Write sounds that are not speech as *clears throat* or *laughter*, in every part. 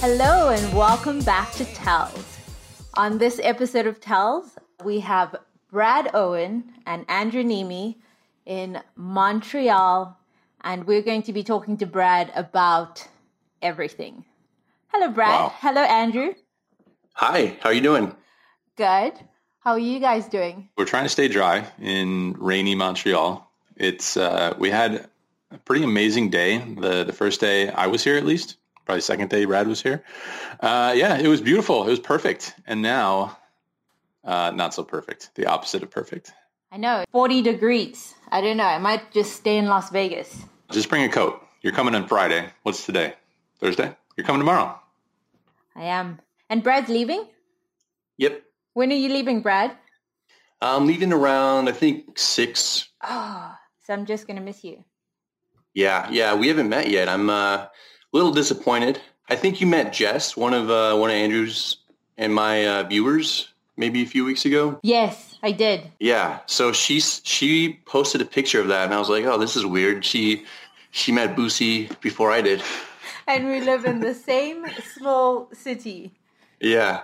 Hello and welcome back to Tells. On this episode of Tells, we have Brad Owen and Andrew Neeme in Montreal, and we're going to be talking to Brad about everything. Hello, Brad. Wow. Hello, Andrew. Hi, how are you doing? Good. How are you guys doing? We're trying to stay dry in rainy Montreal. It's uh, we had a pretty amazing day. The the first day I was here, at least, probably second day Brad was here. Uh, yeah, it was beautiful. It was perfect. And now, uh, not so perfect. The opposite of perfect. I know, 40 degrees. I don't know. I might just stay in Las Vegas. Just bring a coat. You're coming on Friday. What's today? Thursday. You're coming tomorrow. I am. And Brad's leaving? Yep. When are you leaving, Brad? I'm leaving around, I think, six. Oh, so I'm just going to miss you. Yeah, yeah, we haven't met yet. I'm uh, a little disappointed. I think you met Jess, one of uh, one of Andrew's and my uh, viewers, maybe a few weeks ago. Yes, I did. Yeah, so she's she posted a picture of that, and I was like, oh, this is weird. She she met Boosie before I did. And we live in the same small city. Yeah,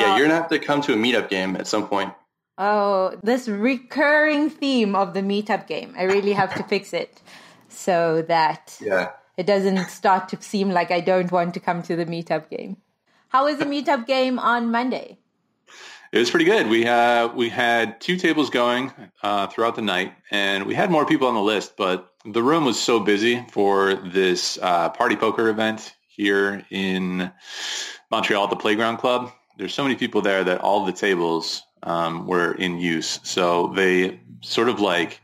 yeah, Uh, you're gonna have to come to a meetup game at some point. Oh, this recurring theme of the meetup game. I really have to fix it so that Yeah. it doesn't start to seem like I don't want to come to the meetup game. How was the meetup game on Monday? It was pretty good. We uh, we had two tables going uh, throughout the night, and we had more people on the list, but the room was so busy for this uh, party poker event here in Montreal at the Playground Club. There's so many people there that all the tables um, were in use. So they sort of like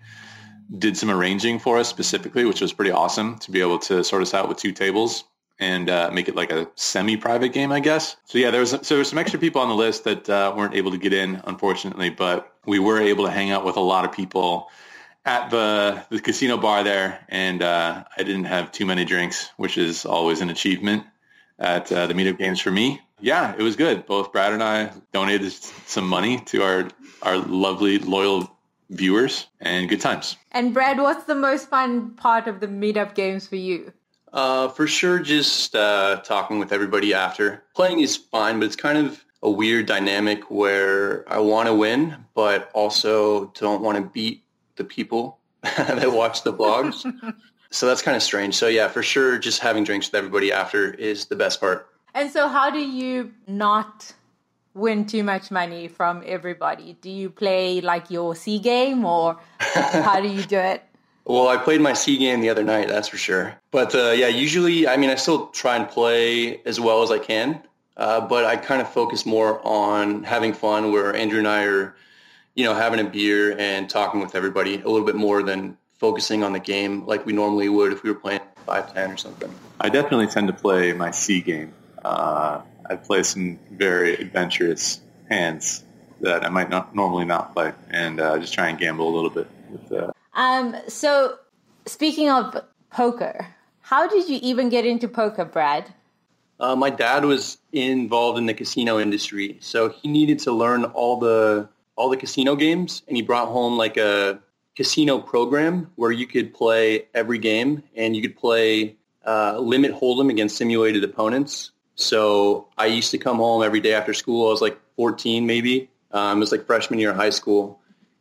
did some arranging for us specifically, which was pretty awesome to be able to sort us out with two tables and uh, make it like a semi-private game, I guess. So yeah, there was so there some extra people on the list that uh, weren't able to get in, unfortunately, but we were able to hang out with a lot of people at the the casino bar there, and uh, I didn't have too many drinks, which is always an achievement at uh, the meetup games for me. Yeah, it was good. Both Brad and I donated some money to our our lovely loyal viewers, and good times. And Brad, what's the most fun part of the meetup games for you? Uh, for sure, just uh, talking with everybody after. Playing is fine, but it's kind of a weird dynamic where I want to win, but also don't want to beat the people *laughs* that watch the vlogs. *laughs* so that's kind of strange. So yeah, for sure, just having drinks with everybody after is the best part. And so, how do you not win too much money from everybody? Do you play like your C game, or *laughs* how do you do it? Well, I played my C game the other night, that's for sure. But uh, yeah, usually, I mean, I still try and play as well as I can, uh, but I kind of focus more on having fun. Where Andrew and I are, you know, having a beer and talking with everybody a little bit more than focusing on the game like we normally would if we were playing five ten or something. I definitely tend to play my C game. Uh, I play some very adventurous hands that I might not normally not play, and uh, just try and gamble a little bit. With, uh, Um, so, speaking of poker, how did you even get into poker, Brad? Uh, my dad was involved in the casino industry, so he needed to learn all the all the casino games, and he brought home like a casino program where you could play every game, and you could play uh, limit hold'em against simulated opponents. So I used to come home every day after school. I was like 14, maybe. Um, it was like freshman year of high school,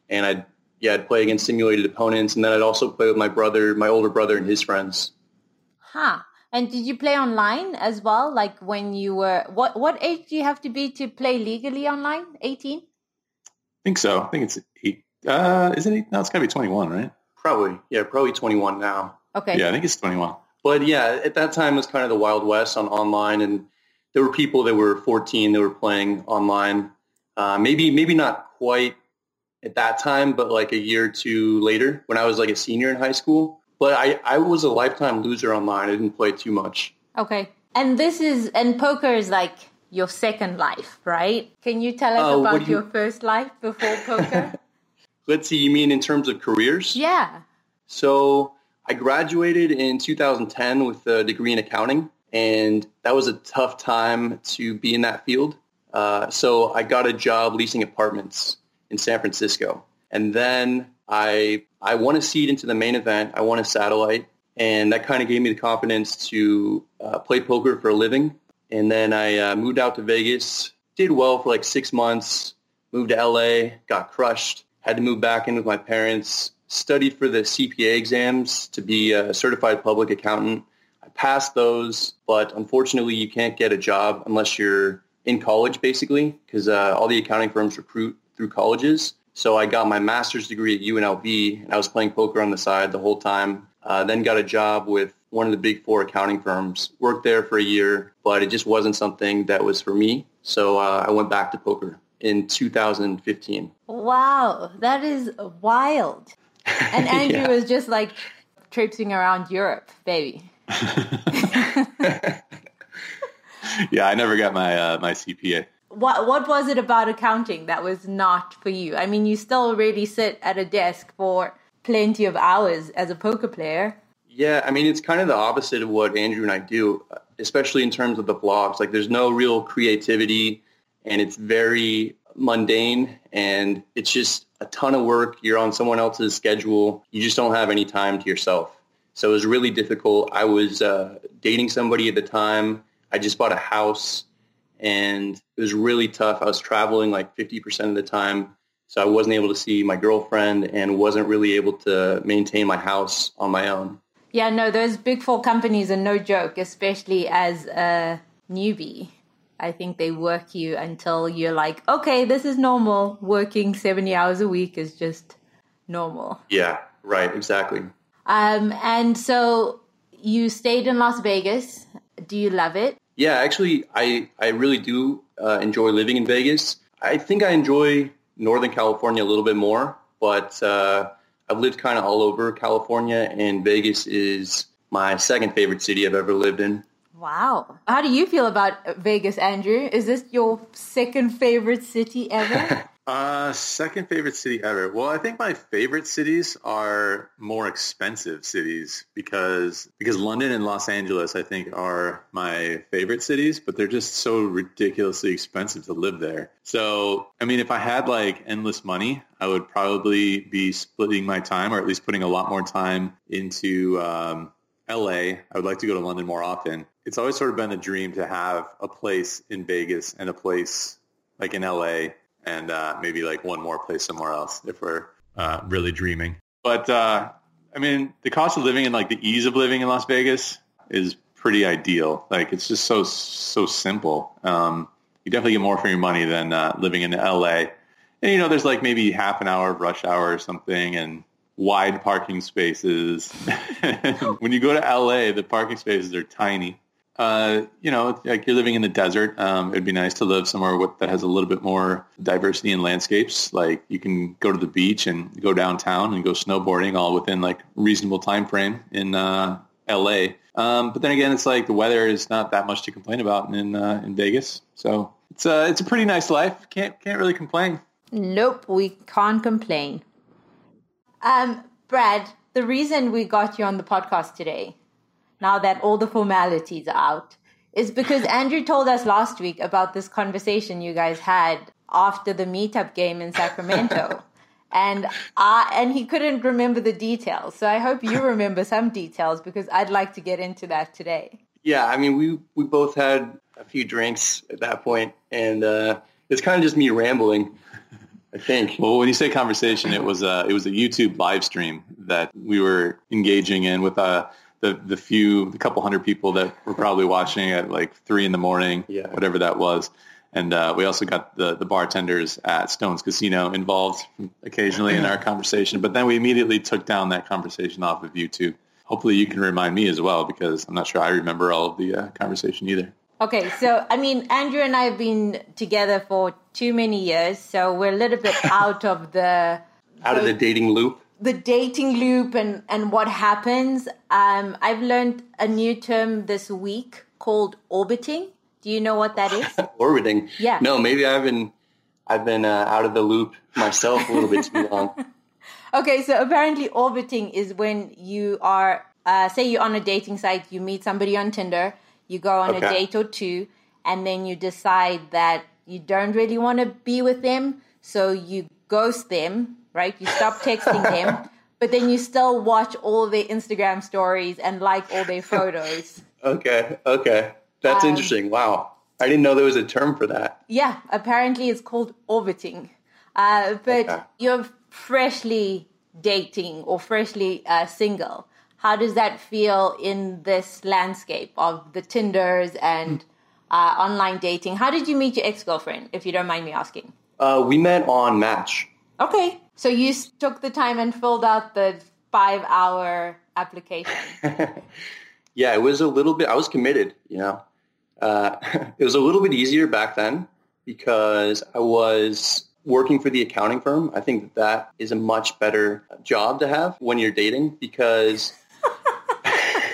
and I'd yeah, I'd play against simulated opponents, and then I'd also play with my brother, my older brother, and his friends. Huh. And did you play online as well? Like when you were what what age do you have to be to play legally online? 18? I think so. I think it's eight. Uh, is it eight? No, it's got to be 21, right? Probably, yeah, probably 21 now. Okay. Yeah, I think it's 21. But yeah, at that time it was kind of the Wild West on online, and there were people that were 14 that were playing online. Uh, maybe maybe not quite at that time, but like a year or two later when I was like a senior in high school. But I, I was a lifetime loser online. I didn't play too much. Okay. And this is and poker is like your second life, right? Can you tell us Uh, about you- your first life before poker? *laughs* Let's see, you mean in terms of careers? yeah. So I graduated in 2010 with a degree in accounting, and that was a tough time to be in that field. Uh, so I got a job leasing apartments in San Francisco. And then I I won a seed into the main event. I won a satellite, and that kind of gave me the confidence to uh, play poker for a living. And then I uh, moved out to Vegas, did well for like six months, moved to LA, got crushed, had to move back in with my parents, studied for the CPA exams to be a certified public accountant. I passed those, but unfortunately you can't get a job unless you're in college basically because uh, all the accounting firms recruit through colleges. So I got my master's degree at UNLV and I was playing poker on the side the whole time. Uh, then got a job with one of the big four accounting firms. Worked there for a year, but it just wasn't something that was for me. So uh, I went back to poker in 2015. Wow, that is wild. And *laughs* Andrew yeah. was just like traipsing around Europe, baby. *laughs* yeah, I never got my uh, my CPA. What what was it about accounting that was not for you? I mean, you still really sit at a desk for plenty of hours as a poker player. Yeah, I mean, it's kind of the opposite of what Andrew and I do, especially in terms of the vlogs. Like, there's no real creativity, and it's very mundane, and it's just a ton of work. You're on someone else's schedule. You just don't have any time to yourself. So it was really difficult. I was uh, dating somebody at the time. I just bought a house and it was really tough. I was traveling like 50% of the time. So I wasn't able to see my girlfriend and wasn't really able to maintain my house on my own. Yeah, no, those big four companies are no joke, especially as a newbie. I think they work you until you're like, okay, this is normal. Working 70 hours a week is just normal. Yeah, right, exactly. Um, and so you stayed in Las Vegas. Do you love it? Yeah, actually, I, I really do uh, enjoy living in Vegas. I think I enjoy Northern California a little bit more, but uh, I've lived kind of all over California, and Vegas is my second favorite city I've ever lived in. Wow. How do you feel about Vegas, Andrew? Is this your second favorite city ever? *laughs* Uh, second favorite city ever. Well, I think my favorite cities are more expensive cities because because London and Los Angeles I think are my favorite cities, but they're just so ridiculously expensive to live there. So, I mean, if I had like endless money, I would probably be splitting my time or at least putting a lot more time into um, LA. I would like to go to London more often. It's always sort of been a dream to have a place in Vegas and a place like in LA and uh, maybe like one more place somewhere else if we're uh, really dreaming. But uh, I mean, the cost of living and like the ease of living in Las Vegas is pretty ideal. Like it's just so so simple. Um, you definitely get more for your money than uh, living in LA. And you know, there's like maybe half an hour of rush hour or something, and wide parking spaces. *laughs* when you go to LA, the parking spaces are tiny uh, you know, like you're living in the desert. Um, it'd be nice to live somewhere with, that has a little bit more diversity in landscapes. Like you can go to the beach and go downtown and go snowboarding all within like reasonable time frame in uh, LA. Um, but then again, it's like the weather is not that much to complain about in uh, in Vegas. So it's a it's a pretty nice life. Can't can't really complain. Nope, we can't complain. Um, Brad, the reason we got you on the podcast today now that all the formalities are out is because *laughs* Andrew told us last week about this conversation you guys had after the meetup game in Sacramento. *laughs* and I, and he couldn't remember the details. So I hope you remember some details because I'd like to get into that today. Yeah, I mean we we both had a few drinks at that point and uh, it's kind of just me rambling. I think. Well, when you say conversation, it was a, it was a YouTube live stream that we were engaging in with a the the few the couple hundred people that were probably watching at like three in the morning, yeah. whatever that was. And uh, we also got the, the bartenders at Stones Casino involved occasionally in our conversation. But then we immediately took down that conversation off of YouTube. Hopefully you can remind me as well because I'm not sure I remember all of the uh, conversation either. Okay, so I mean, Andrew and I have been together for too many years, so we're a little bit *laughs* out of the out of the dating loop the dating loop and, and what happens. Um, I've learned a new term this week called orbiting. Do you know what that is? *laughs* orbiting. Yeah. No, maybe I've been I've been uh, out of the loop myself a little bit too *laughs* long. okay, so apparently orbiting is when you are uh, say you're on a dating site, you meet somebody on Tinder, you go on okay. a date or two, and then you decide that you don't really want to be with them, so you ghost them, right? You stop texting them, *laughs* but then you still watch all their Instagram stories and like all their photos. *laughs* Okay, okay. That's Um, interesting. Wow. I didn't know there was a term for that. Yeah, apparently it's called orbiting. Uh, but Okay. you're freshly dating or freshly uh, single. How does that feel in this landscape of the Tinders and uh, online dating? How did you meet your ex girlfriend, if you don't mind me asking? Uh, we met on Match. Okay. So you took the time and filled out the five hour application. *laughs* Yeah, it was a little bit, I was committed, you know. Uh, *laughs* it was a little bit easier back then because I was working for the accounting firm. I think that that is a much better job to have when you're dating because *laughs*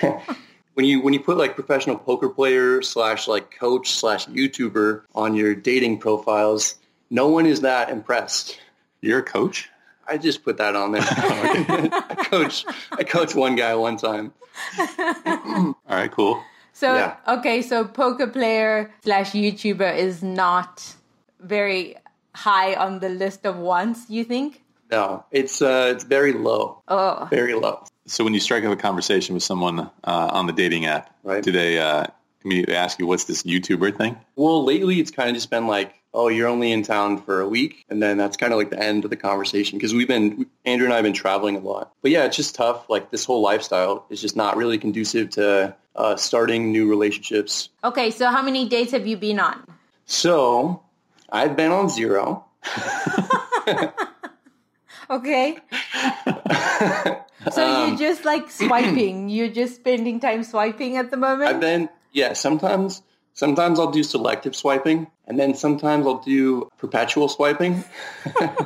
when you when you put like professional poker player slash like coach slash YouTuber on your dating profiles, no one is that impressed. You're a coach? I just put that on there. *laughs* I coach I coached one guy one time. *clears throat* All right, cool. So, Yeah. okay, so poker player slash YouTuber is not very high on the list of wants, you think? No, it's uh, it's very low, Oh, very low. So when you strike up a conversation with someone uh, on the dating app, Right. do they uh, immediately ask you what's this YouTuber thing? Well, lately it's kind of just been like, oh, you're only in town for a week, and then that's kind of like the end of the conversation because we've been Andrew and I have been traveling a lot. But yeah, it's just tough. Like this whole lifestyle is just not really conducive to uh, starting new relationships. okay. So, how many dates have you been on? So I've been on zero. *laughs* Okay. so Um, you're just like *clears throat* swiping. You're just spending time swiping at the moment. I've been yeah. Sometimes sometimes I'll do selective swiping, and then sometimes I'll do perpetual swiping. *laughs* Are,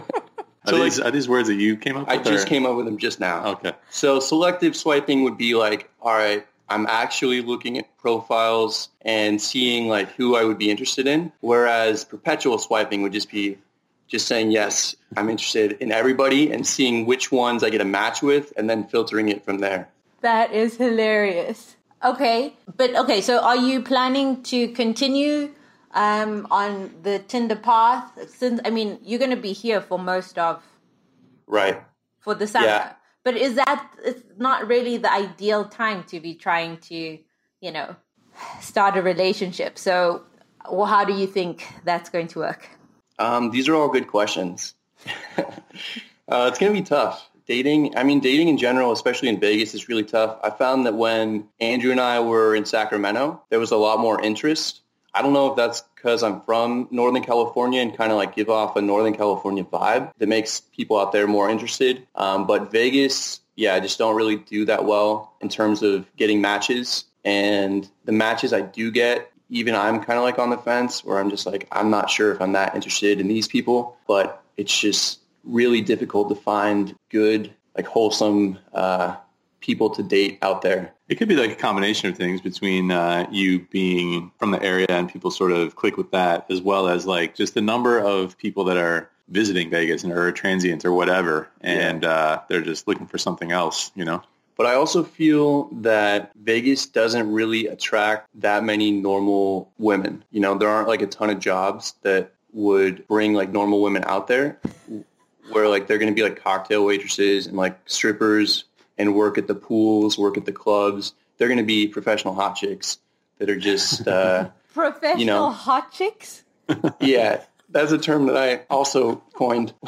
So, these, are these words that you came up with? I with? just or- came up with them just now. Okay. So selective swiping would be like, all right, I'm actually looking at profiles and seeing like who I would be interested in. Whereas perpetual swiping would just be just saying, yes, I'm interested in everybody and seeing which ones I get a match with and then filtering it from there. That is hilarious. Okay, but okay, so are you planning to continue um, on the Tinder path? Since I mean, you're going to be here for most of Right. for the summer, Yeah. but is that it's not really the ideal time to be trying to, you know, start a relationship? So, well, how do you think that's going to work? Um, these are all good questions. *laughs* uh, it's going to be tough. Dating, I mean, dating in general, especially in Vegas, is really tough. I found that when Andrew and I were in Sacramento, there was a lot more interest. I don't know if that's because I'm from Northern California and kind of like give off a Northern California vibe that makes people out there more interested. Um, but Vegas, yeah, I just don't really do that well in terms of getting matches. And the matches I do get, even I'm kind of like on the fence where I'm just like, I'm not sure if I'm that interested in these people, but it's just really difficult to find good, like wholesome uh, people to date out there. It could be like a combination of things between uh, you being from the area and people sort of click with that, as well as like just the number of people that are visiting Vegas and are transient or whatever, and uh, they're just looking for something else, you know? But I also feel that Vegas doesn't really attract that many normal women. You know, there aren't like a ton of jobs that would bring like normal women out there where like they're going to be like cocktail waitresses and like strippers and work at the pools, work at the clubs. They're going to be professional hot chicks that are just, uh, *laughs* Professional hot chicks. *laughs* yeah, that's a term that I also coined. *laughs*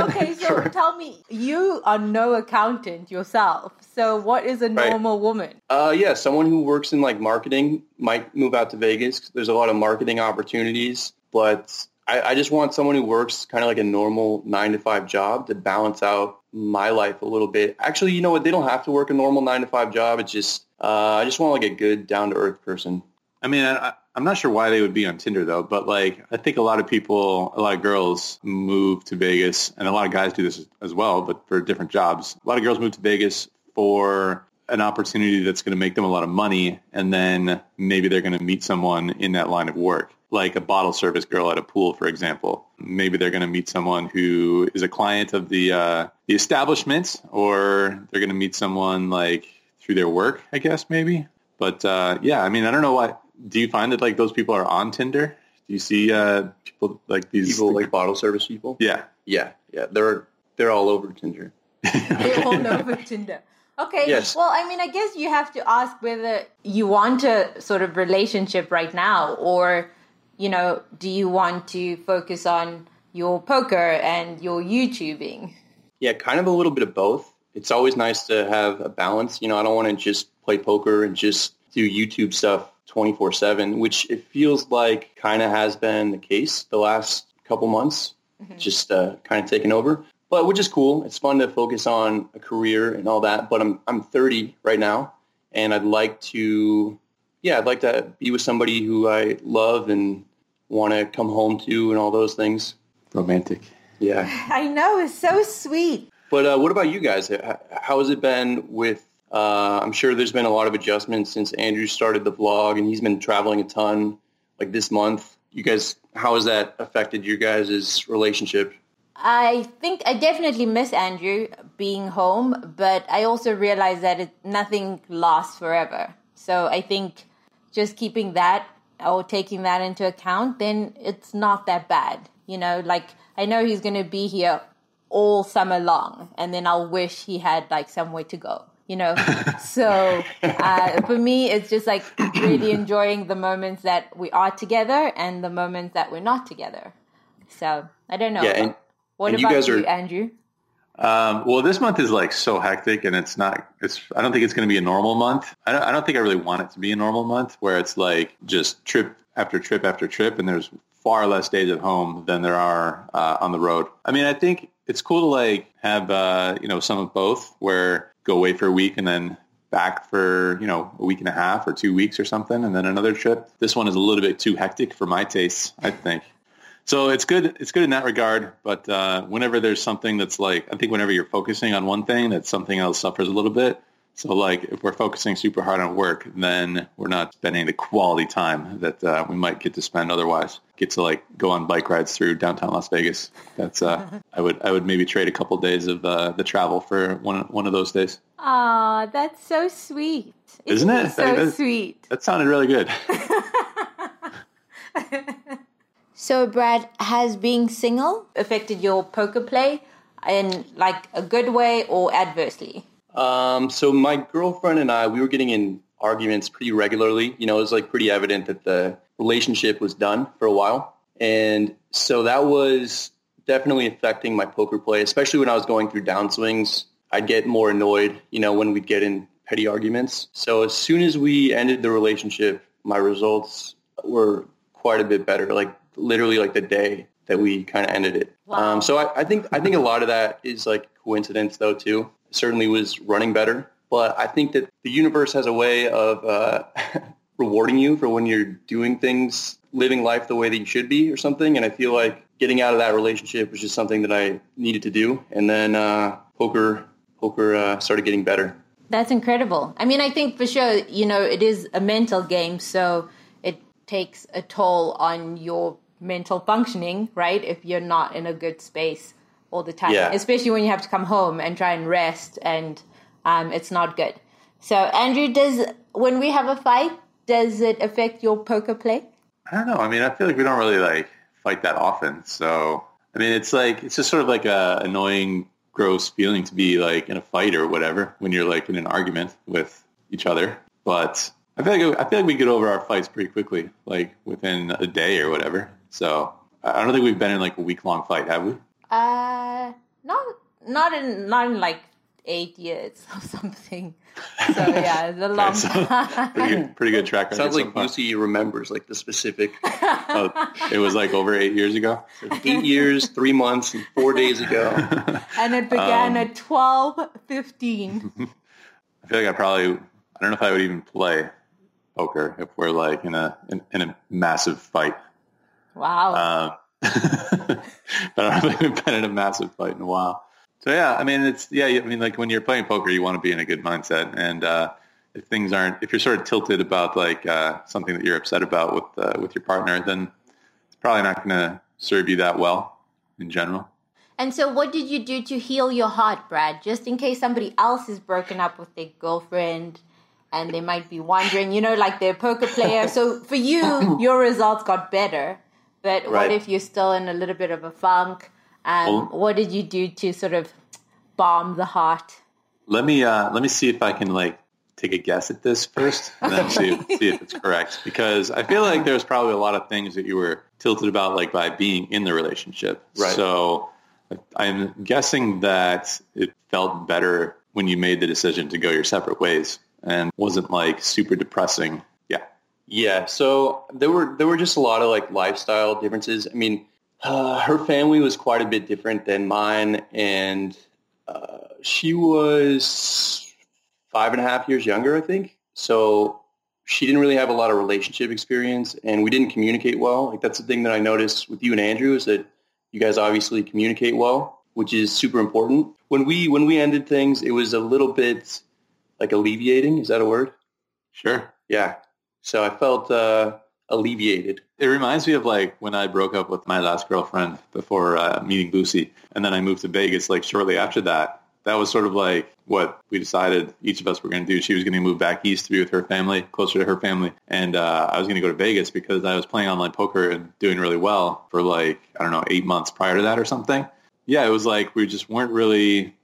Okay, so tell me, you are no accountant yourself. So, what is a Right. normal woman? Uh, yeah, someone who works in like marketing might move out to Vegas. There's a lot of marketing opportunities, but I, I just want someone who works kind of like a normal nine to five job to balance out my life a little bit. Actually, you know what? They don't have to work a normal nine to five job. It's just uh, I just want like a good down to earth person. I mean, I, I'm not sure why they would be on Tinder though, but like I think a lot of people, a lot of girls move to Vegas, and a lot of guys do this as well, but for different jobs. A lot of girls move to Vegas for an opportunity that's going to make them a lot of money, and then maybe they're going to meet someone in that line of work, like a bottle service girl at a pool, for example. Maybe they're going to meet someone who is a client of the uh, the establishment, or they're going to meet someone like through their work, I guess maybe. But uh, yeah, I mean, I don't know what. Do you find that like those people are on Tinder? Do you see uh, people like these? People like bottle service people. yeah, Yeah, yeah, they're they're all over Tinder. They're all *laughs* over Tinder. Okay. Yes. Well, I mean, I guess you have to ask whether you want a sort of relationship right now, or you know, do you want to focus on your poker and your YouTubing? Yeah, kind of a little bit of both. It's always nice to have a balance. You know, I don't want to just play poker and just do YouTube stuff 24/7, which it feels like kind of has been the case the last couple months. Just uh, kind of taken over, but which is cool. It's fun to focus on a career and all that. But I'm I'm 30 right now, and I'd like to, yeah, I'd like to be with somebody who I love and want to come home to and all those things. Romantic. Yeah. *laughs* I know it's so sweet. But uh, what about you guys? How has it been with? Uh, I'm sure there's been a lot of adjustments since Andrew started the vlog, and he's been traveling a ton. Like this month, you guys, how has that affected your guys' relationship? I think I definitely miss Andrew being home, but I also realize that it, nothing lasts forever. So I think just keeping that or taking that into account, then it's not that bad. You know, like I know he's going to be here all summer long, and then I'll wish he had like somewhere to go. You know, *laughs* so uh, for me, it's just like really *coughs* enjoying the moments that we are together and the moments that we're not together. So I don't know. Yeah, and- what and you about guys you, are- Andrew? Um, well, this month is like so hectic, and it's not. It's. I don't think it's going to be a normal month. I don't, I don't think I really want it to be a normal month where it's like just trip after trip after trip, and there's far less days at home than there are uh, on the road. I mean, I think it's cool to like have uh, you know some of both, where go away for a week and then back for you know a week and a half or two weeks or something, and then another trip. This one is a little bit too hectic for my tastes, I think. So it's good. It's good in that regard. But uh, whenever there's something that's like, I think whenever you're focusing on one thing, that something else suffers a little bit. So like, if we're focusing super hard on work, then we're not spending the quality time that uh, we might get to spend otherwise. Get to like go on bike rides through downtown Las Vegas. That's uh, *laughs* I would I would maybe trade a couple days of uh, the travel for one one of those days. Ah, that's so sweet. Isn't it? So That- sweet. That sounded really good. *laughs* *laughs* So, Brad, has being single affected your poker play in like a good way or adversely? Um, so my girlfriend and I, we were getting in arguments pretty regularly. You know, it was like pretty evident that the relationship was done for a while. And so that was definitely affecting my poker play, especially when I was going through downswings. I'd get more annoyed, you know, when we'd get in petty arguments. So as soon as we ended the relationship, my results were quite a bit better, like literally like the day that we kind of ended it. Wow. Um, so I, I think I think a lot of that is like coincidence though too. Certainly was running better, but I think that the universe has a way of uh, *laughs* rewarding you for when you're doing things, living life the way that you should be or something. And I feel like getting out of that relationship was just something that I needed to do. And then uh, poker poker uh, started getting better. That's incredible. I mean, I think for sure, you know, it is a mental game, so it takes a toll on your mental functioning, right? If you're not in a good space all the time, Yeah. especially when you have to come home and try and rest, and um, it's not good. So, Andrew, does when we have a fight, does it affect your poker play? I don't know. I mean, I feel like we don't really like fight that often. So, I mean, it's like it's just sort of like a annoying, gross feeling to be like in a fight or whatever when you're like in an argument with each other. But I feel like I feel like we get over our fights pretty quickly, like within a day or whatever. So I don't think we've been in like a week long fight, have we? Uh, not not in not in like eight years *laughs* or something. So *laughs* yeah, it's a long so- time. Pretty good, pretty good track record. Sounds so like far. Lucy remembers like the specific *laughs* Oh, it was like over eight years ago. eight years, three months, and four days ago. and it began Um, at twelve fifteen. I feel like I probably I don't know if I would even play poker if we're like in a in, in a massive fight. Wow. Um, *laughs* but I we've been in a massive fight in a while. So yeah, I mean it's yeah, I mean like when you're playing poker, you want to be in a good mindset, and uh, if things aren't, if you're sort of tilted about like uh, something that you're upset about with uh, with your partner, then it's probably not going to serve you that well in general. and so, what did you do to heal your heart, Brad? Just in case somebody else is broken up with their girlfriend, and they might be wondering, you know, like they're a poker player. so for you, *laughs* your results got better. But what if you're still in a little bit of a funk? Um, Well- what did you do to sort of bomb the heart? Let me uh, let me see if I can like take a guess at this first, and then see if, *laughs* see if it's correct. Because I feel like there's probably a lot of things that you were tilted about, like by being in the relationship. Right. So I'm guessing that it felt better when you made the decision to go your separate ways, and wasn't like super depressing. Yeah. So there were there were just a lot of like lifestyle differences. I mean, uh, her family was quite a bit different than mine, and uh, she was five and a half years younger, I think. So she didn't really have a lot of relationship experience, and we didn't communicate well. Like that's the thing that I noticed with you and Andrew is that you guys obviously communicate well, which is super important. When we when we ended things, it was a little bit like alleviating. Is that a word? Sure. Yeah. So I felt uh, alleviated. It reminds me of like when I broke up with my last girlfriend before uh, meeting Lucy, and then I moved to Vegas. Like shortly after that, that was sort of like what we decided each of us were going to do. She was going to move back east to be with her family, closer to her family, and uh, I was going to go to Vegas because I was playing online poker and doing really well for like I don't know eight months prior to that or something. Yeah, it was like we just weren't really.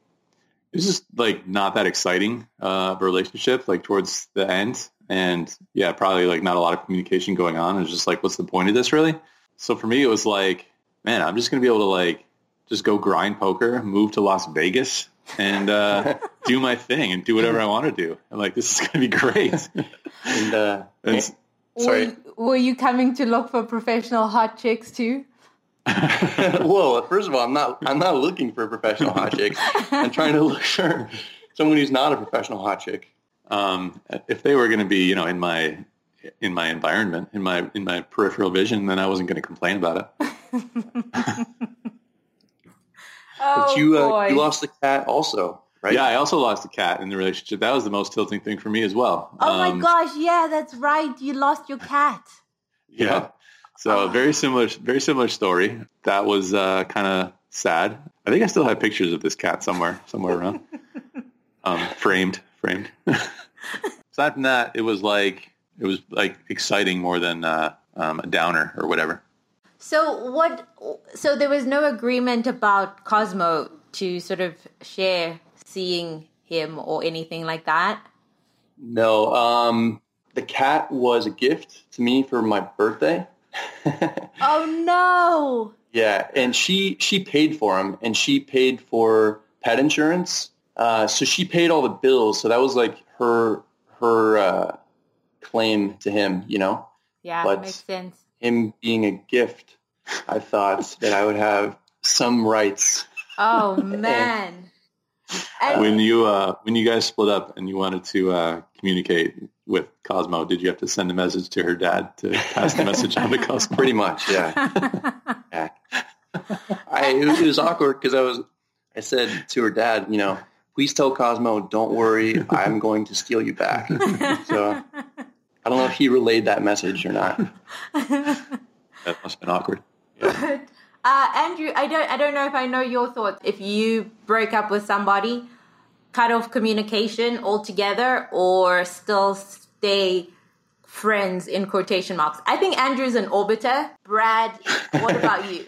It was just like not that exciting uh, of a relationship, like towards the end and yeah, probably like not a lot of communication going on. It was just like, what's the point of this really? So for me, it was like, man, I'm just going to be able to like just go grind poker, move to Las Vegas and uh, *laughs* do my thing and do whatever I want to do. I'm like, this is going to be great. *laughs* And uh, And s- Sorry. Were, were you coming to look for professional hot chicks too? *laughs* well, First of all, I'm not. I'm not looking for a professional hot chick. I'm trying to look for someone who's not a professional hot chick. Um, if they were going to be, you know, in my in my environment, in my in my peripheral vision, then I wasn't going to complain about it. *laughs* Oh, But you, uh, boy. you lost the cat also, right? Yeah, I also lost a cat in the relationship. That was the most tilting thing for me as well. Oh Um, my gosh, yeah, that's right. You lost your cat. *laughs* Yeah. So very similar, very similar story. That was uh, kind of sad. I think I still have pictures of this cat somewhere, somewhere around, *laughs* um, framed, framed. Aside from that, it was like it was like exciting more than uh, um, a downer or whatever. So what? So there was no agreement about Cosmo to sort of share seeing him or anything like that. No. Um, the cat was a gift to me for my birthday. *laughs* Oh no! Yeah, and she she paid for him, and she paid for pet insurance. Uh, so she paid all the bills. So that was like her her uh, claim to him. You know, Yeah, But- makes sense. him being a gift. I thought *laughs* that I would have some rights. Oh *laughs* man. And- When you uh, when you guys split up and you wanted to uh, communicate with Cosmo, did you have to send a message to her dad to pass the message on to Cosmo? *laughs* Pretty much, yeah. yeah. I, it, was, it was awkward because I was. I said to her dad, you know, please tell Cosmo, don't worry, I'm *laughs* going to steal you back. *laughs* So I don't know if he relayed that message or not. *laughs* That must have been awkward. Uh, Andrew, I don't, I don't know if I know your thoughts. If you break up with somebody, cut off communication altogether, or still stay friends in quotation marks. I think Andrew's an orbiter. Brad, what about you?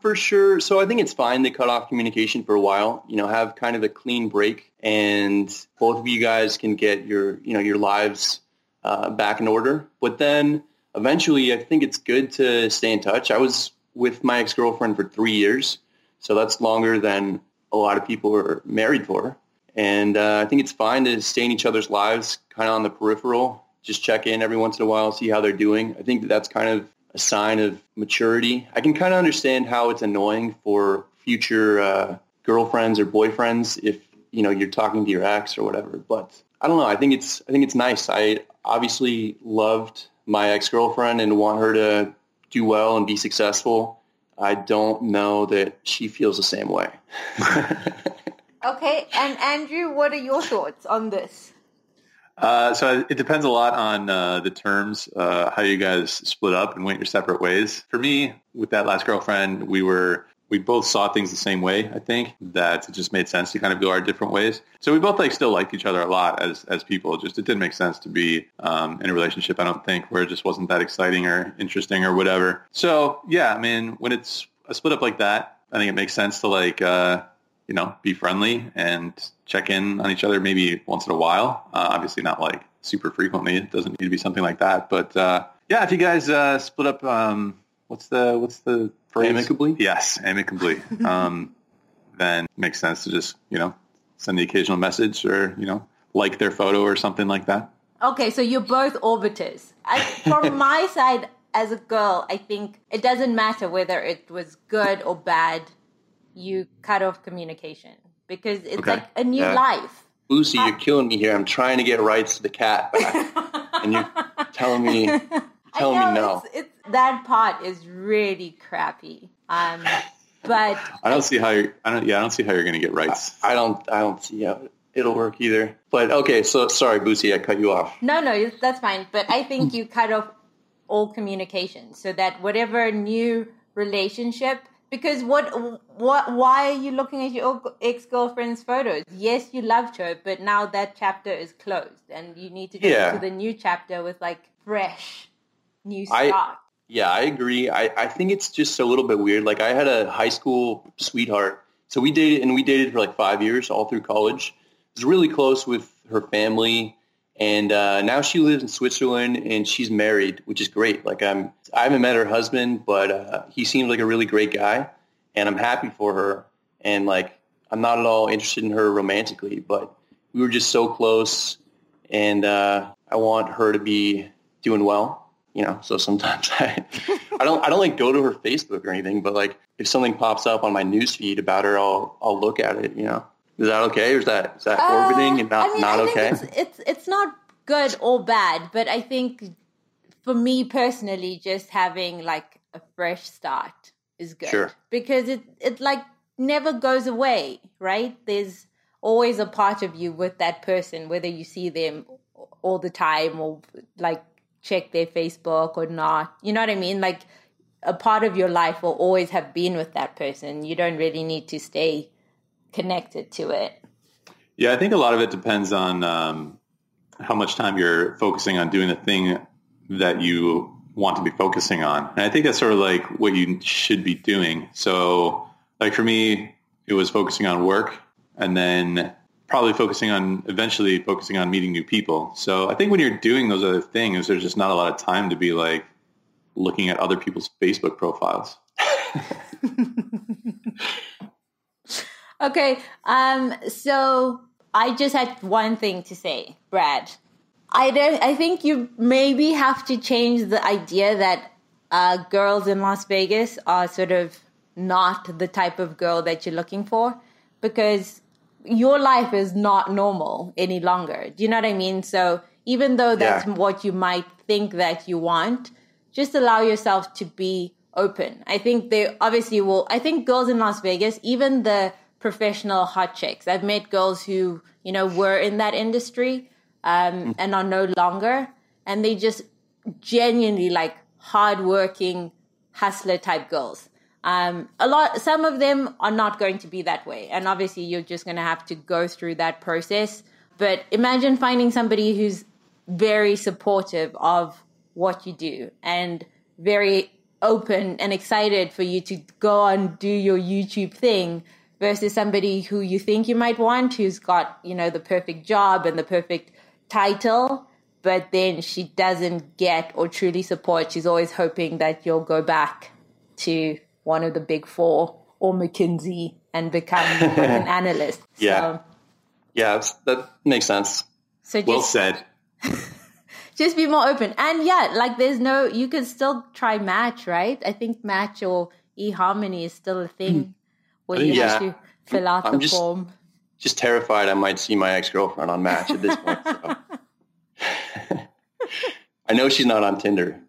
For sure. So I think it's fine to cut off communication for a while. You know, have kind of a clean break, and both of you guys can get your you know your lives uh, back in order. But then eventually, I think it's good to stay in touch. I was with my ex girlfriend for three years, so that's longer than a lot of people are married for. And uh, I think it's fine to stay in each other's lives, kind of on the peripheral. Just check in every once in a while, see how they're doing. I think that that's kind of a sign of maturity. I can kind of understand how it's annoying for future uh, girlfriends or boyfriends if you know you're talking to your ex or whatever. But I don't know. I think it's I think it's nice. I obviously loved my ex girlfriend and want her to do well and be successful. I don't know that she feels the same way. *laughs* Okay, and Andrew, what are your thoughts on this? Uh, so it depends a lot on uh, the terms, uh, how you guys split up and went your separate ways. For me, with that last girlfriend, we were we both saw things the same way. I think that it just made sense to kind of go our different ways. So we both like still liked each other a lot as as people. Just it didn't make sense to be um, in a relationship. I don't think where it just wasn't that exciting or interesting or whatever. So yeah, I mean, when it's a split up like that, I think it makes sense to like, uh, you know, be friendly and check in on each other maybe once in a while. Uh, obviously not like super frequently. It doesn't need to be something like that. But uh, yeah, if you guys uh, split up, um, what's the what's the phrase? Amicably? Yes, amicably. *laughs* um, then it makes sense to just you know send the occasional message or you know like their photo or something like that. Okay, so you're both orbiters. I, from *laughs* my side, as a girl, I think it doesn't matter whether it was good or bad. You cut off communication because it's Okay. like a new Yeah. life. Lucy, you're killing me here. I'm trying to get rights to the cat back, *laughs* and you're telling me, telling I me no. It's, it's, that part is really crappy. Um, but I don't see how you're, I don't yeah I don't see how you're going to get rights. I don't, I don't see how it'll work either. But okay, so sorry, Boosie, I cut you off. no, no, that's fine. But I think you cut off all communication so that whatever new relationship. Because what, what, why are you looking at your ex girlfriend's photos? Yes, you loved her, but now that chapter is closed, and you need to go Yeah. to the new chapter with like fresh, new I- start. Yeah, I agree. I, I think it's just a little bit weird. Like I had a high school sweetheart. So we dated and we dated for like five years all through college. I was really close with her family. And uh, now she lives in Switzerland and she's married, which is great. Like I'm, I haven't met her husband, but uh, he seems like a really great guy and I'm happy for her. And like, I'm not at all interested in her romantically, but we were just so close and uh, I want her to be doing well you know so sometimes *laughs* i i don't i don't like go to her facebook or anything but like if something pops up on my newsfeed about her i'll i'll look at it you know is that okay or is that is that orbiting and not Uh, I mean, not I think okay It's, it's it's not good or bad, but I think for me personally, just having like a fresh start is good. Sure. Because it it like never goes away, right? There's always a part of you with that person, whether you see them all the time or like check their Facebook or not. You know what I mean? Like a part of your life will always have been with that person. You don't really need to stay connected to it. Yeah, I think a lot of it depends on um, how much time you're focusing on doing the thing that you want to be focusing on. And I think that's sort of like what you should be doing. So like for me, it was focusing on work and then probably focusing on eventually focusing on meeting new people. So I think when you're doing those other things, there's just not a lot of time to be like looking at other people's Facebook profiles. *laughs* Okay, um, so I just had one thing to say, Brad. I don't. I think you maybe have to change the idea that uh, girls in Las Vegas are sort of not the type of girl that you're looking for, because your life is not normal any longer. Do you know what I mean? So even though that's Yeah. what you might think that you want, just allow yourself to be open. I think they obviously will. I think girls in Las Vegas, even the professional hot chicks, I've met girls who you know were in that industry um, and are no longer, and they just genuinely like hardworking hustler type girls. Um, a lot, some of them are not going to be that way, and obviously you're just going to have to go through that process. But imagine finding somebody who's very supportive of what you do and very open and excited for you to go and do your YouTube thing versus somebody who you think you might want who's got, you know, the perfect job and the perfect title, but then she doesn't get or truly support. She's always hoping that you'll go back to one of the big four or McKinsey and become an *laughs* analyst. Yeah. So, yeah that makes sense so just, Well said. *laughs* just be more open. And yeah, like there's no, you can still try Match, right? I think Match or eHarmony is still a thing *clears throat* where you. Yeah. to fill out I'm the just- form. just terrified i might see my ex-girlfriend on match at this point so. *laughs* *laughs* i know she's not on tinder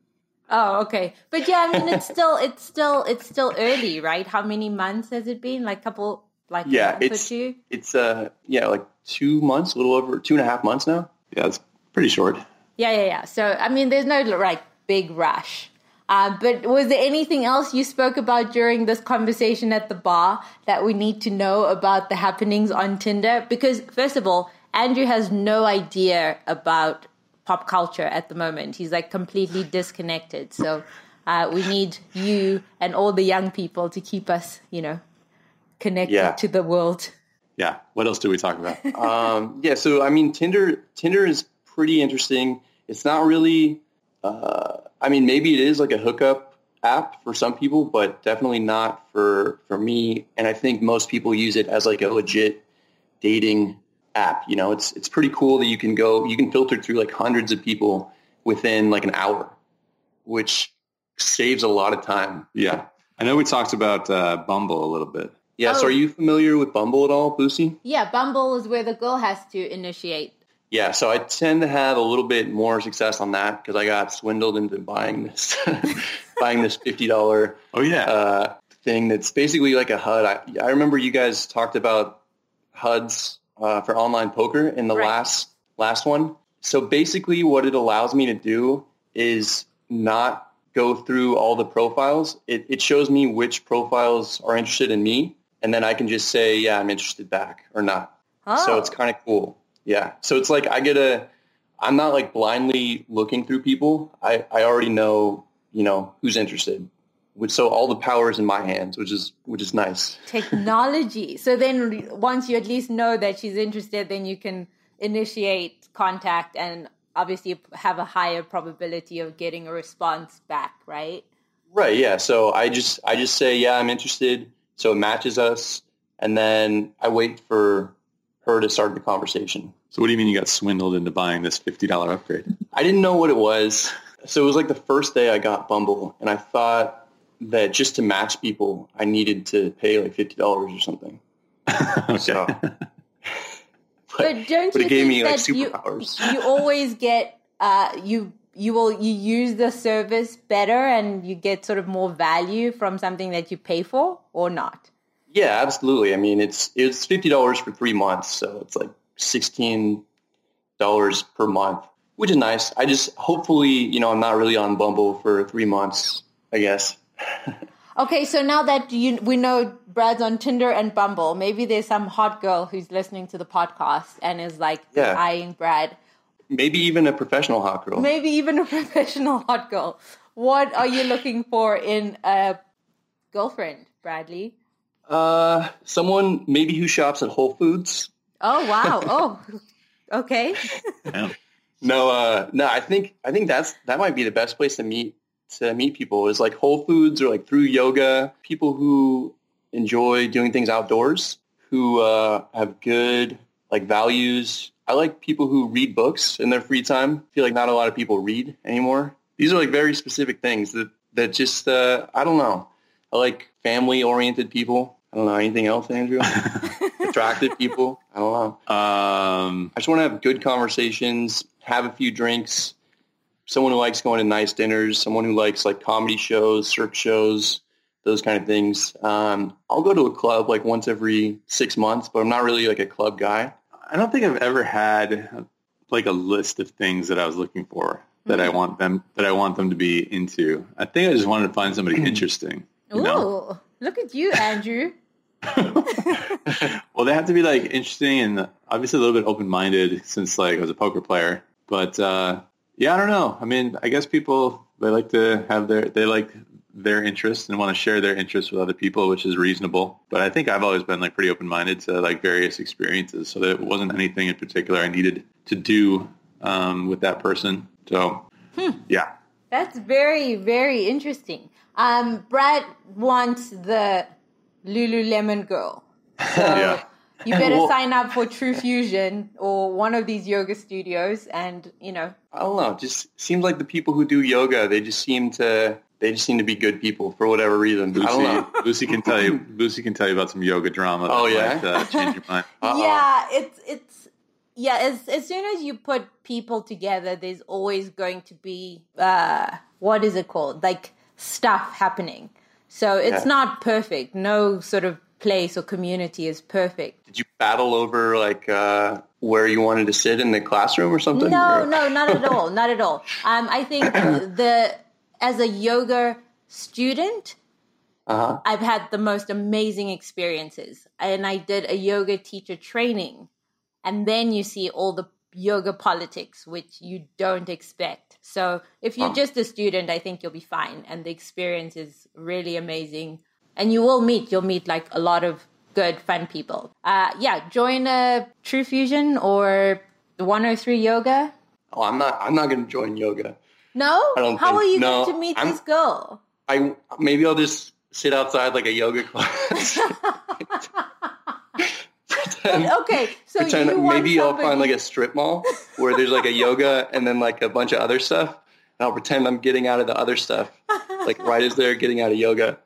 Oh, okay. But yeah, I mean, it's still, it's still, it's still early, right? How many months has it been? Like couple, like a yeah it's or two? it's uh yeah like two months a little over two and a half months now Yeah, it's pretty short. Yeah, yeah, yeah. So, I mean, there's no like big rush. Uh, but was there anything else you spoke about during this conversation at the bar that we need to know about the happenings on Tinder? Because, first of all, Andrew has no idea about pop culture at the moment. He's like completely disconnected. So, uh, we need you and all the young people to keep us, you know, connected Yeah. to the world. Yeah. What else do we talk about? *laughs* um, yeah, so I mean, Tinder Tinder is pretty interesting. It's not really. Uh, I mean, maybe it is like a hookup app for some people, but definitely not for for me. And I think most people use it as like a legit dating app. You know, it's it's pretty cool that you can go, you can filter through like hundreds of people within like an hour, which saves a lot of time. yeah. I know we talked about uh, Bumble a little bit. Yeah. So Oh. are you familiar with Bumble at all, Boosie? Yeah, Bumble is where the girl has to initiate. Yeah, so I tend to have a little bit more success on that because I got swindled into buying this, *laughs* buying this fifty dollar Oh yeah. uh, thing that's basically like a HUD. I, I remember you guys talked about HUDs uh, for online poker in the Right. last last one. So basically, what it allows me to do is not go through all the profiles. It, it shows me which profiles are interested in me, and then I can just say, yeah, I'm interested back or not. Oh, So it's kind of cool. Yeah. So it's like I get a, I'm not like blindly looking through people. I, I already know, you know, who's interested. Which, so all the power is in my hands, which is, which is nice. technology. so then once you at least know that she's interested, then you can initiate contact and obviously have a higher probability of getting a response back, right? Right. Yeah. So I just, I just say, yeah, I'm interested. So it matches us. And then I wait for her to start the conversation. so what do you mean you got swindled into buying this fifty dollar upgrade? I didn't know what it was. So it was like the first day I got Bumble and I thought that just to match people, I needed to pay like $50 or something. *laughs* okay. So, *laughs* But don't but you it gave think me like that you, superpowers. you always get uh, you you will you use the service better and you get sort of more value from something that you pay for or not? Yeah, absolutely. I mean, it's it's fifty dollars for three months, so it's like sixteen dollars per month, which is nice. I just hopefully, you know, I'm not really on Bumble for three months. I guess. *laughs* Okay, so now that you we know Brad's on Tinder and Bumble, maybe there's some hot girl who's listening to the podcast and is like Yeah. eyeing Brad. Maybe even a professional hot girl. Maybe even a *laughs* professional hot girl. What are you looking for in a girlfriend, Bradley? Uh, someone maybe who shops at Whole Foods. Oh wow. Oh, *laughs* okay. Yeah. No, uh, no. I think I think that's that might be the best place to meet to meet people is like Whole Foods or like through yoga. People who enjoy doing things outdoors, who uh, have good like values. I like people who read books in their free time. I feel like not a lot of people read anymore. These are like very specific things that that just uh, I don't know. I like family oriented people. I don't know anything else, Andrew. *laughs* Attractive people. I don't know. Um, I just want to have good conversations, have a few drinks. Someone who likes going to nice dinners, someone who likes like comedy shows, cirque shows, those kind of things. Um, I'll go to a club like once every six months, but I'm not really like a club guy. I don't think I've ever had like a list of things that I was looking for that I want them that I want them to be into. I think I just wanted to find somebody interesting. You Ooh, know? look at you, Andrew. *laughs* well, they have to be like interesting and obviously a little bit open minded since like I was a poker player. But uh, yeah, I don't know. I mean, I guess people they like to have their they like their interests and want to share their interests with other people, which is reasonable. But I think I've always been like pretty open minded to like various experiences, so there wasn't anything in particular I needed to do um, with that person. So yeah, That's very, very interesting. Um, Brad wants the Lululemon girl. *laughs* So Yeah. you better Well- sign up for TruFusion or one of these yoga studios and, you know, I don't know. It just seems like the people who do yoga, they just seem to they just seem to be good people for whatever reason. I don't know. Lucy, *laughs* Lucy can tell you. Lucy can tell you about some yoga drama. That Oh, yeah? might, uh, change your mind. *laughs* Uh-oh. yeah, it's it's yeah. As as soon as you put people together, there's always going to be uh, what is it called? Like stuff happening. So it's Yeah. not perfect. No sort of place or community is perfect. Did you battle over like uh, where you wanted to sit in the classroom or something? No, Or- no, not at all. Not at all. Um, I think *coughs* the as a yoga student, Uh-huh. I've had the most amazing experiences. And I did a yoga teacher training. And then you see all the yoga politics, which you don't expect. So if you're Wow. just a student, I think you'll be fine. And the experience is really amazing. And you will meet, you'll meet like a lot of good, fun people. Uh, yeah, join a TruFusion or the 103 Yoga. Oh, I'm not. I'm not going to join yoga. No? I don't How think- are you no, going to meet I'm- this girl? I maybe I'll just sit outside like a yoga class. *laughs* *laughs* *laughs* pretend, Okay, so pretend you want maybe I'll find like a strip mall where there's like a yoga and then like a bunch of other stuff, and I'll pretend I'm getting out of the other stuff, like right as they're getting out of yoga.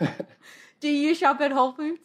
*laughs* Do you shop at Whole Foods?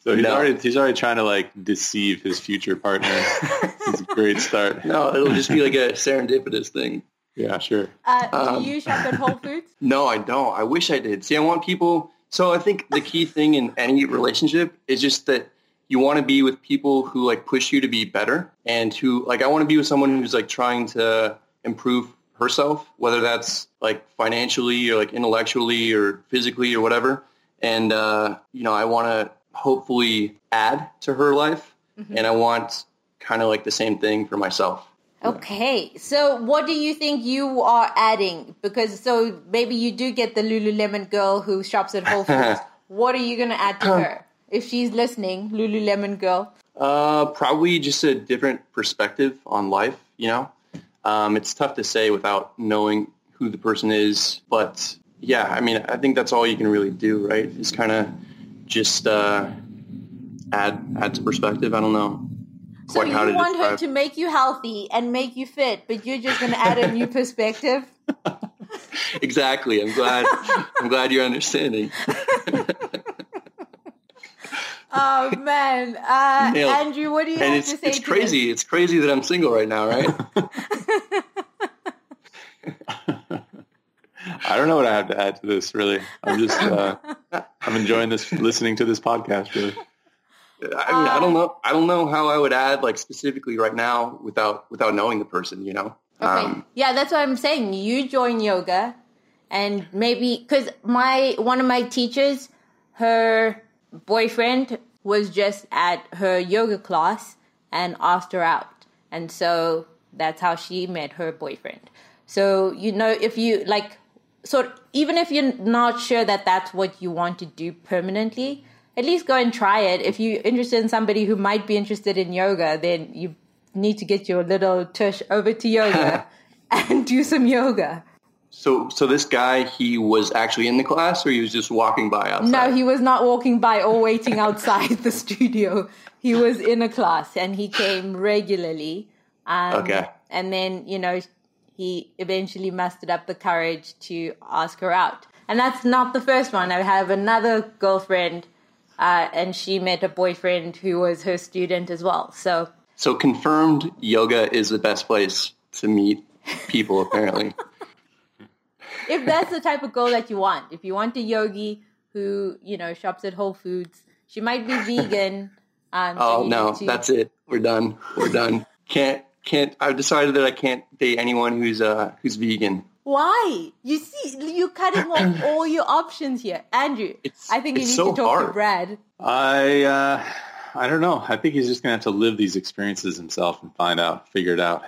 So he's No. already he's already trying to like deceive his future partner. it's a great start. No, it'll just be like a serendipitous thing. Yeah, sure. Uh, Um, do you shop at Whole Foods? *laughs* No, I don't. I wish I did. See, I want people. So I think the key thing in any relationship is just that you want to be with people who like push you to be better and who like I want to be with someone who's like trying to improve herself, whether that's like financially or like intellectually or physically or whatever. And uh, you know, I want to hopefully add to her life, and I want kind of like the same thing for myself. Okay, so what do you think you are adding? Because so maybe you do get the Lululemon girl who shops at Whole *laughs* Foods. what are you going to add to *clears throat* her? If she's listening, Lululemon girl. Uh, probably just a different perspective on life. You know, um, it's tough to say without knowing who the person is. But yeah, I mean, I think that's all you can really do, right? Is kind of just uh, add add to perspective. I don't know So you want her to make you healthy and make you fit, but you're just going to add a new perspective? *laughs* exactly. I'm glad. I'm glad you're understanding. *laughs* Oh man, uh, Andrew, what do you And have it's to say? it's crazy. It's crazy that I'm single right now, right? *laughs* I don't know what I have to add to this. Really, I'm just uh, I'm enjoying this listening to this podcast. Really, I mean, I don't know. I don't know how I would add like specifically right now without without knowing the person. You know. Okay. Um, yeah, that's what I'm saying. You join yoga, and maybe because my one of my teachers, her boyfriend was just at her yoga class and asked her out, and so that's how she met her boyfriend. So you know, if you like, sort even if you're not sure that that's what you want to do permanently, at least go and try it. If you're interested in somebody who might be interested in yoga, then you need to get your little tush over to yoga *laughs* and do some yoga. So, so this guy, he was actually in the class, or he was just walking by outside. No, he was not walking by or waiting outside the studio. He was in a class and he came regularly. Um, Okay. And then, you know, he eventually mustered up the courage to ask her out. And that's not the first one. I have another girlfriend, uh, and she met a boyfriend who was her student as well. So, So confirmed, yoga is the best place to meet people. Apparently, *laughs* if that's the type of girl that you want, if you want a yogi who, you know, shops at Whole Foods, she might be vegan. Um, oh no, to- that's it. We're done. We're done. Can't can't. I've decided that I can't date anyone who's uh who's vegan. Why? You see, you're cutting off *laughs* all your options here, Andrew. It's- I think you need so to talk to hard. Brad. I uh, I don't know. I think he's just gonna have to live these experiences himself and find out, figure it out.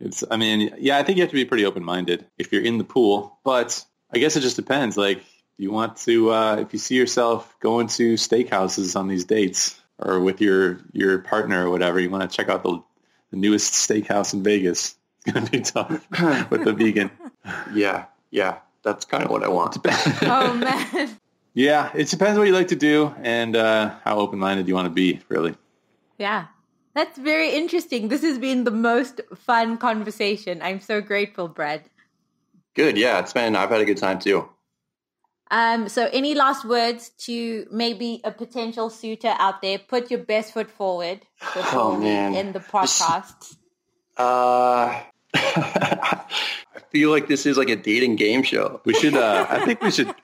It's. I mean, yeah, I think you have to be pretty open minded if you're in the pool, but I guess it just depends. Like, do you want to? Uh, if you see yourself going to steakhouses on these dates, or with your your partner or whatever, you want to check out the the newest steakhouse in Vegas. It's gonna be tough with the vegan. *laughs* Yeah, yeah. That's kind of what I want. *laughs* Oh man. Yeah, it depends what you like to do and uh, how open minded you want to be. Really. Yeah. That's very interesting. This has been the most fun conversation. I'm so grateful, Brad. Good. Yeah, it's been. I've had a good time too. Um, so any last words to maybe a potential suitor out there? Put your best foot forward before Oh, we man. end the podcast. *laughs* Uh, *laughs* I feel like this is like a dating game show. We should. Uh, I think we should.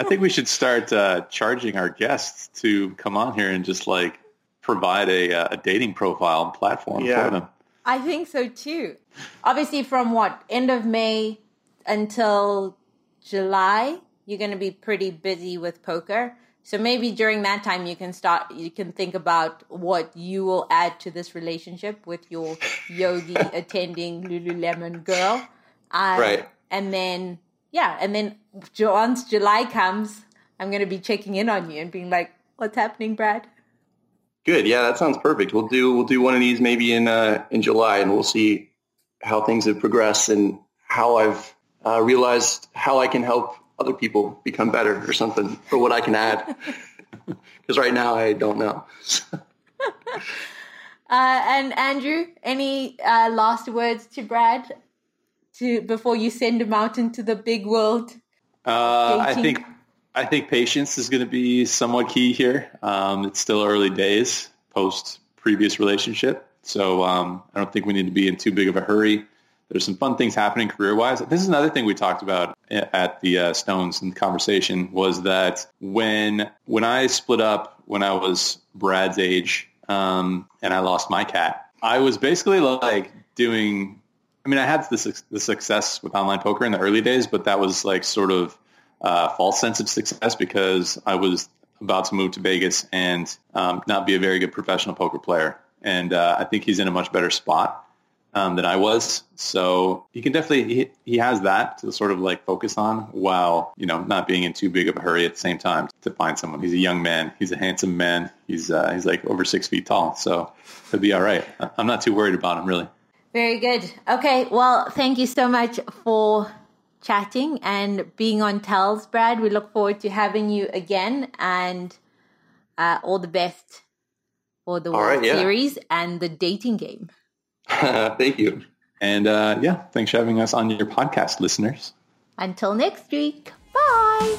I think we should start uh, charging our guests to come on here and just like provide a, uh, a dating profile and platform Yeah. for them. I think so too. Obviously, from what end of May until July, you're going to be pretty busy with poker. So maybe during that time, you can start. You can think about what you will add to this relationship with your yogi *laughs* attending Lululemon girl. Um, Right. And then yeah, and then once July comes, I'm going to be checking in on you and being like, What's happening, Brad? Good. Yeah, that sounds perfect. We'll do we'll do one of these maybe in uh, in July, and we'll see how things have progressed and how I've uh, realized how I can help other people become better or something, or what I can add. *laughs* Because right now I don't know. *laughs* uh, and Andrew, any uh, last words to Brad to before you send him out into the big world? Uh, I think I think patience is going to be somewhat key here. Um, it's still early days post previous relationship, so um, I don't think we need to be in too big of a hurry. There's some fun things happening career-wise. This is another thing we talked about at the uh, Stones in the conversation was that when when I split up when I was Brad's age um, and I lost my cat, I was basically like doing. I mean, I had the, the success with online poker in the early days, but that was like sort of uh, false sense of success because I was about to move to Vegas and um, not be a very good professional poker player. And uh, I think he's in a much better spot um, than I was. So he can definitely, he, he has that to sort of like focus on while, you know, not being in too big of a hurry at the same time to find someone. He's a young man. He's a handsome man. He's, uh, he's like over six feet tall. So he'll be all right. I'm not too worried about him really. Very good. Okay. Well, thank you so much for chatting and being on Tells, Brad. We look forward to having you again and uh, all the best for the World right, yeah. Series and the dating game. *laughs* Thank you. And uh, yeah, thanks for having us on your podcast, listeners. Until next week. Bye.